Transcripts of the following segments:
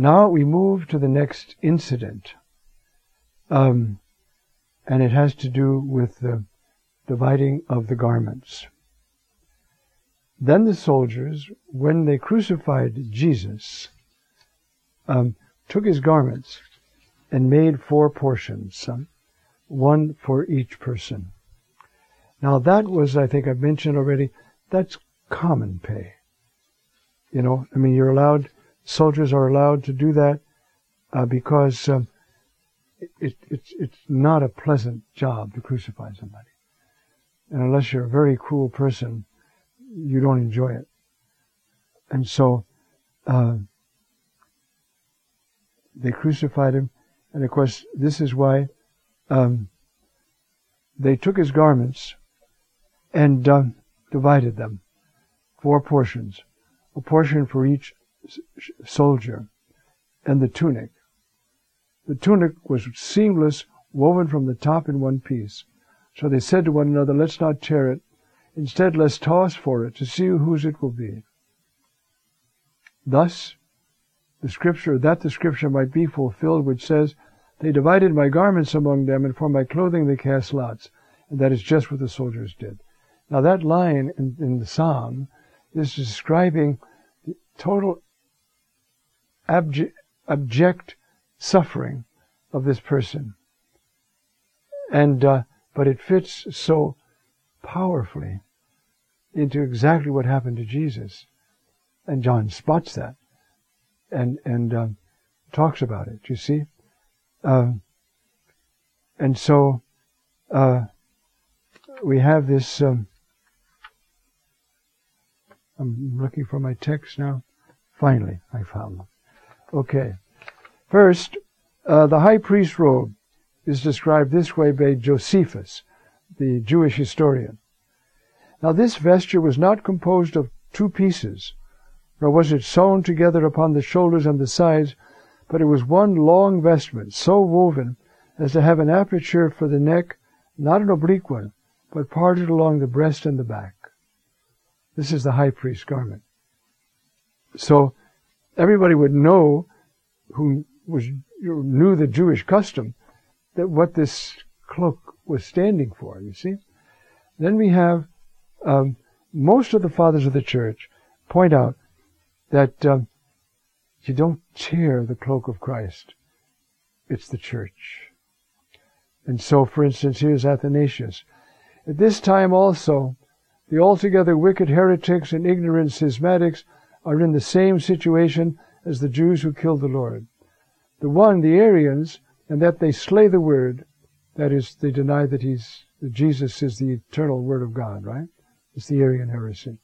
Now we move to the next incident. Um, and it has to do with the dividing of the garments. Then the soldiers, when they crucified Jesus, um, took his garments and made four portions, um, one for each person. Now that was, I think I've mentioned already, that's common pay. You know, I mean, you're allowed, soldiers are allowed to do that uh, because um, it, it's it's not a pleasant job to crucify somebody, and unless you're a very cruel person, you don't enjoy it. And so, uh, they crucified him, and of course, this is why um, they took his garments and uh, divided them, four portions, a portion for each soldier, and the tunic. The tunic was seamless, woven from the top in one piece. So they said to one another, Let's not tear it. Instead, let's toss for it to see whose it will be. Thus, the scripture, that the scripture might be fulfilled, which says, They divided my garments among them, and for my clothing they cast lots. And that is just what the soldiers did. Now, that line in, in the psalm is describing the total abject, abject suffering of this person. And, uh, but it fits so powerfully into exactly what happened to Jesus. And John spots that and, and, um, talks about it, you see? Um, and so, uh, we have this, um, I'm looking for my text now. Finally, I found them. Okay. First, uh, the high priest robe is described this way by Josephus, the Jewish historian. Now, this vesture was not composed of two pieces, nor was it sewn together upon the shoulders and the sides, but it was one long vestment, so woven as to have an aperture for the neck, not an oblique one, but parted along the breast and the back. This is the high priest's garment. So everybody would know who was knew the Jewish custom that what this cloak was standing for. You see. Then we have um, most of the fathers of the church point out that um, you don't tear the cloak of Christ; it's the church. And so, for instance, here's Athanasius. At this time also, the altogether wicked heretics and ignorant schismatics are in the same situation as the Jews who killed the Lord. The one, the Arians, and that they slay the Word, that is, they deny that he's that Jesus is the eternal Word of God, right? It's the Arian heresy.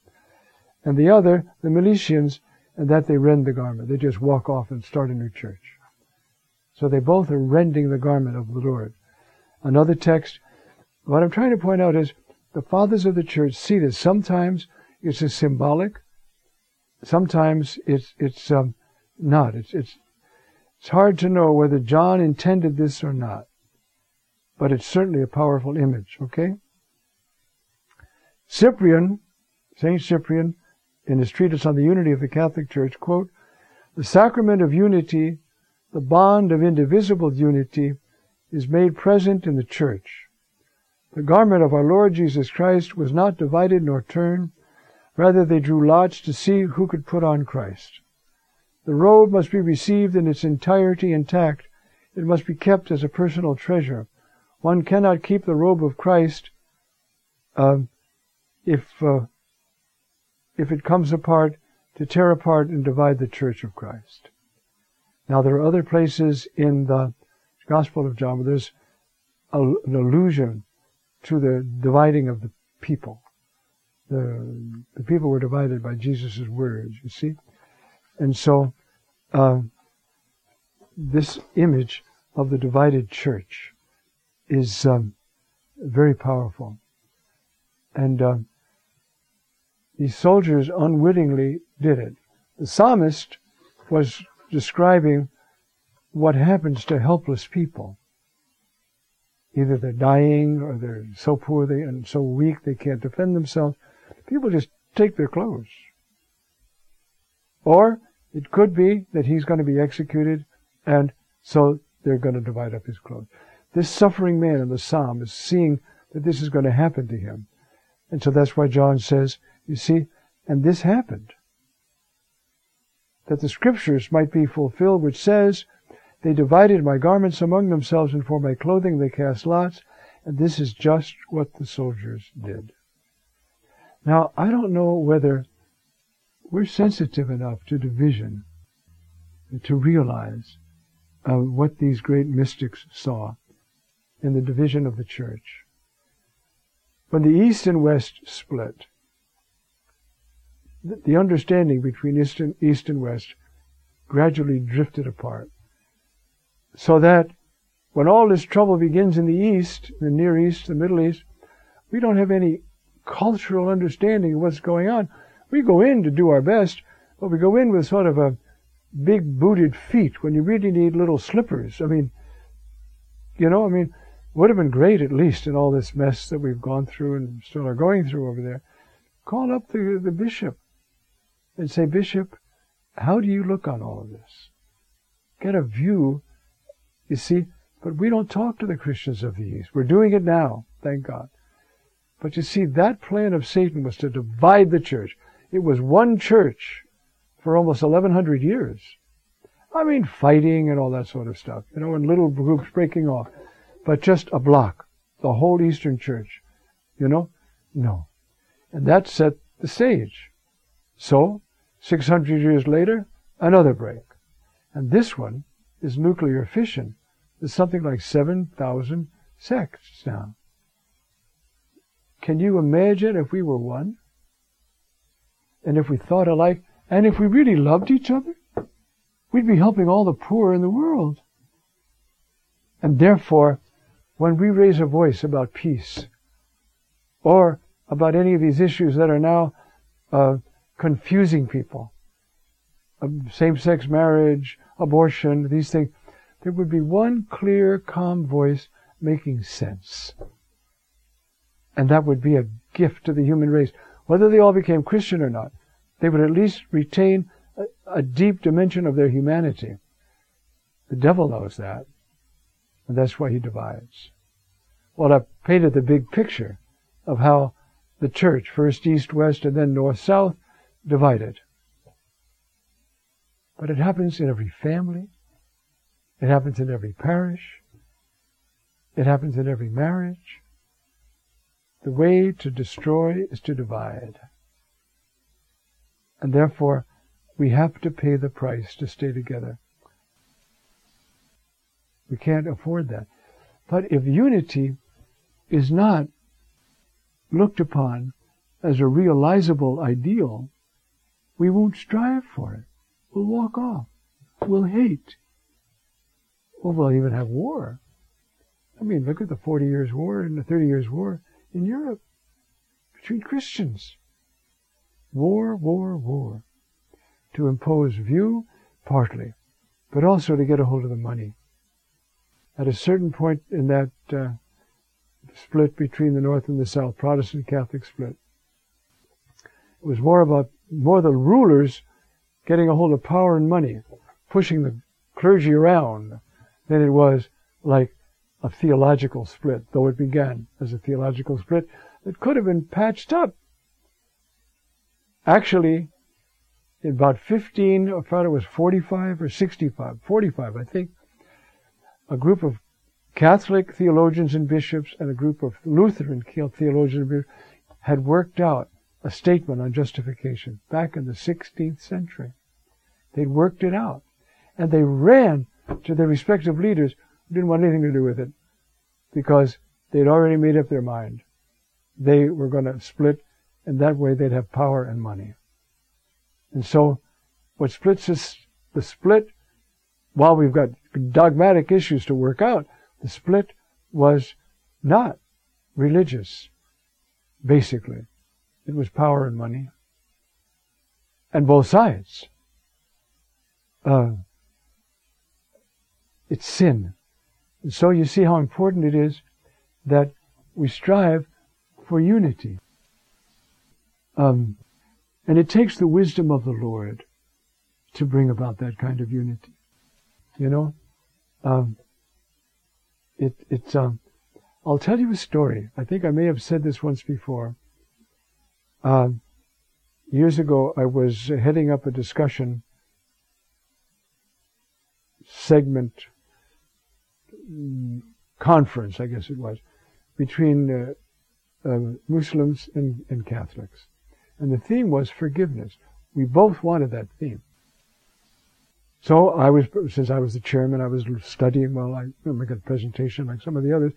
And the other, the Meletians, and that they rend the garment. They just walk off and start a new church. So they both are rending the garment of the Lord. Another text, what I'm trying to point out is the fathers of the church see this. Sometimes it's a symbolic, sometimes it's it's um, not. It's it's it's hard to know whether John intended this or not, but it's certainly a powerful image. Okay. Cyprian, Saint Cyprian, in his treatise on the unity of the Catholic Church, quote, "The sacrament of unity, the bond of indivisible unity, is made present in the Church." The garment of our Lord Jesus Christ was not divided nor turned. Rather, they drew lots to see who could put on Christ. The robe must be received in its entirety intact. It must be kept as a personal treasure. One cannot keep the robe of Christ uh, if uh, if it comes apart to tear apart and divide the Church of Christ. Now, there are other places in the Gospel of John where there's a, an allusion to the dividing of the people. The, the people were divided by Jesus' words, you see? And so, uh, this image of the divided church is um, very powerful. And uh, these soldiers unwittingly did it. The psalmist was describing what happens to helpless people. Either they're dying or they're so poor they, and so weak they can't defend themselves. People just take their clothes. Or It could be that he's going to be executed, and so they're going to divide up his clothes. This suffering man in the psalm is seeing that this is going to happen to him. And so that's why John says, you see, and this happened. That the scriptures might be fulfilled, which says, They divided my garments among themselves, and for my clothing they cast lots. And this is just what the soldiers did. Now, I don't know whether we're sensitive enough to division to realize uh, what these great mystics saw in the division of the church. When the East and West split, the understanding between East and, East and West gradually drifted apart. So that when all this trouble begins in the East, the Near East, the Middle East, we don't have any cultural understanding of what's going on. We go in to do our best, but we go in with sort of a big booted feet when you really need little slippers. I mean, you know, I mean, would have been great at least in all this mess that we've gone through and still are going through over there. Call up the, the bishop and say, Bishop, how do you look on all of this? Get a view, you see, but we don't talk to the Christians of the East. We're doing it now, thank God. But you see, that plan of Satan was to divide the church. It was one church for almost 1100 years. I mean, fighting and all that sort of stuff, you know, and little groups breaking off but just a block, the whole Eastern Church. You know? No. And that set the stage. So, 600 years later, another break. And this one is nuclear fission. There's something like 7,000 sects now. Can you imagine if we were one? And if we thought alike, and if we really loved each other? We'd be helping all the poor in the world. And therefore, when we raise a voice about peace or about any of these issues that are now uh, confusing people, um, same-sex marriage, abortion, these things, there would be one clear, calm voice making sense. And that would be a gift to the human race. Whether they all became Christian or not, they would at least retain a, a deep dimension of their humanity. The devil knows that. And that's why he divides. Well, I painted the big picture of how the church, first east, west, and then north, south, divided. But it happens in every family. It happens in every parish. It happens in every marriage. The way to destroy is to divide. And therefore, we have to pay the price to stay together. We can't afford that. But if unity is not looked upon as a realizable ideal, we won't strive for it. We'll walk off. We'll hate. Or we'll even have war. I mean, look at the 40 years war and the 30 years war in Europe between Christians. War, war, war. To impose view, partly, but also to get a hold of the money at a certain point in that uh, split between the North and the South, Protestant Catholic split, it was more about more the rulers getting a hold of power and money, pushing the clergy around, than it was like a theological split, though it began as a theological split that could have been patched up. Actually, in about 15, I thought it was 45 or 65, 45, I think, a group of Catholic theologians and bishops and a group of Lutheran theologians and bishops had worked out a statement on justification back in the 16th century. They'd worked it out. And they ran to their respective leaders didn't want anything to do with it because they'd already made up their mind. They were going to split, and that way they'd have power and money. And so, what splits us, the split while we've got dogmatic issues to work out, the split was not religious, basically. It was power and money. And both sides. Uh, it's sin. So you see how important it is that we strive for unity. Um, and it takes the wisdom of the Lord to bring about that kind of unity. You know, um, it it's um, I'll tell you a story. I think I may have said this once before. Um, years ago, I was heading up a discussion segment conference, I guess it was, between uh, uh, Muslims and, and Catholics. And the theme was forgiveness. We both wanted that theme. So I was, since I was the chairman, I was studying while I make a presentation like some of the others.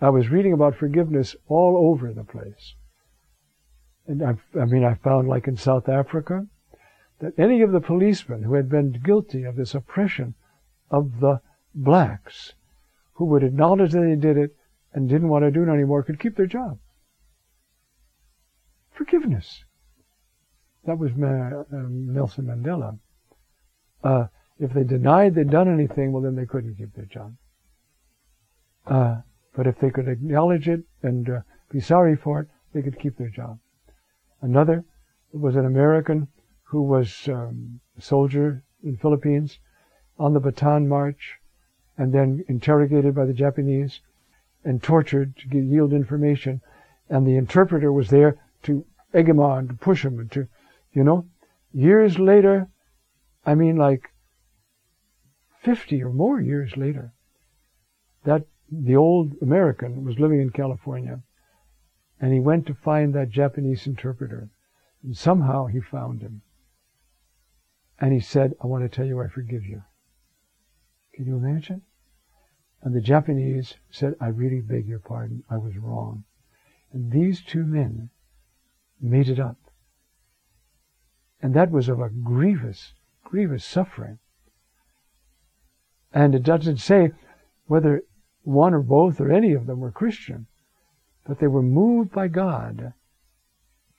I was reading about forgiveness all over the place. And I, I mean, I found like in South Africa, that any of the policemen who had been guilty of this oppression of the blacks, who would acknowledge that they did it and didn't want to do it anymore, could keep their job. Forgiveness. That was um, Nelson Mandela. Uh, if they denied they'd done anything, well, then they couldn't keep their job. Uh, but if they could acknowledge it and uh, be sorry for it, they could keep their job. Another was an American who was um, a soldier in the Philippines on the Bataan March and then interrogated by the Japanese and tortured to yield information. And the interpreter was there to egg him on, to push him, to, you know. Years later, I mean, like 50 or more years later, that the old American was living in California, and he went to find that Japanese interpreter, and somehow he found him. And he said, I want to tell you I forgive you. Can you imagine? And the Japanese said, I really beg your pardon. I was wrong. And these two men made it up. And that was of a grievous grievous suffering. And it doesn't say whether one or both or any of them were Christian, but they were moved by God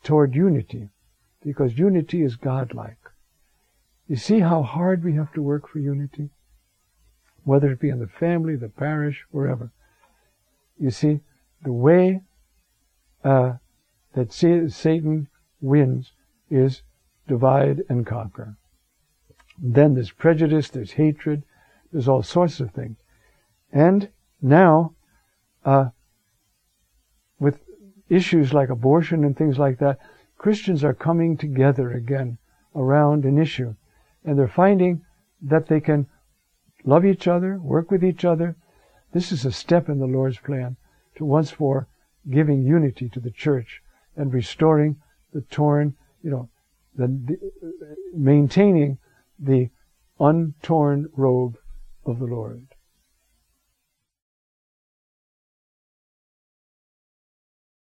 toward unity, because unity is godlike. You see how hard we have to work for unity? Whether it be in the family, the parish, wherever. You see, the way uh, that Satan wins is divide and conquer. Then there's prejudice, there's hatred, there's all sorts of things. And now, uh, with issues like abortion and things like that, Christians are coming together again around an issue. And they're finding that they can love each other, work with each other. This is a step in the Lord's plan to once more giving unity to the church and restoring the torn, you know, the, the maintaining the untorn robe of the Lord.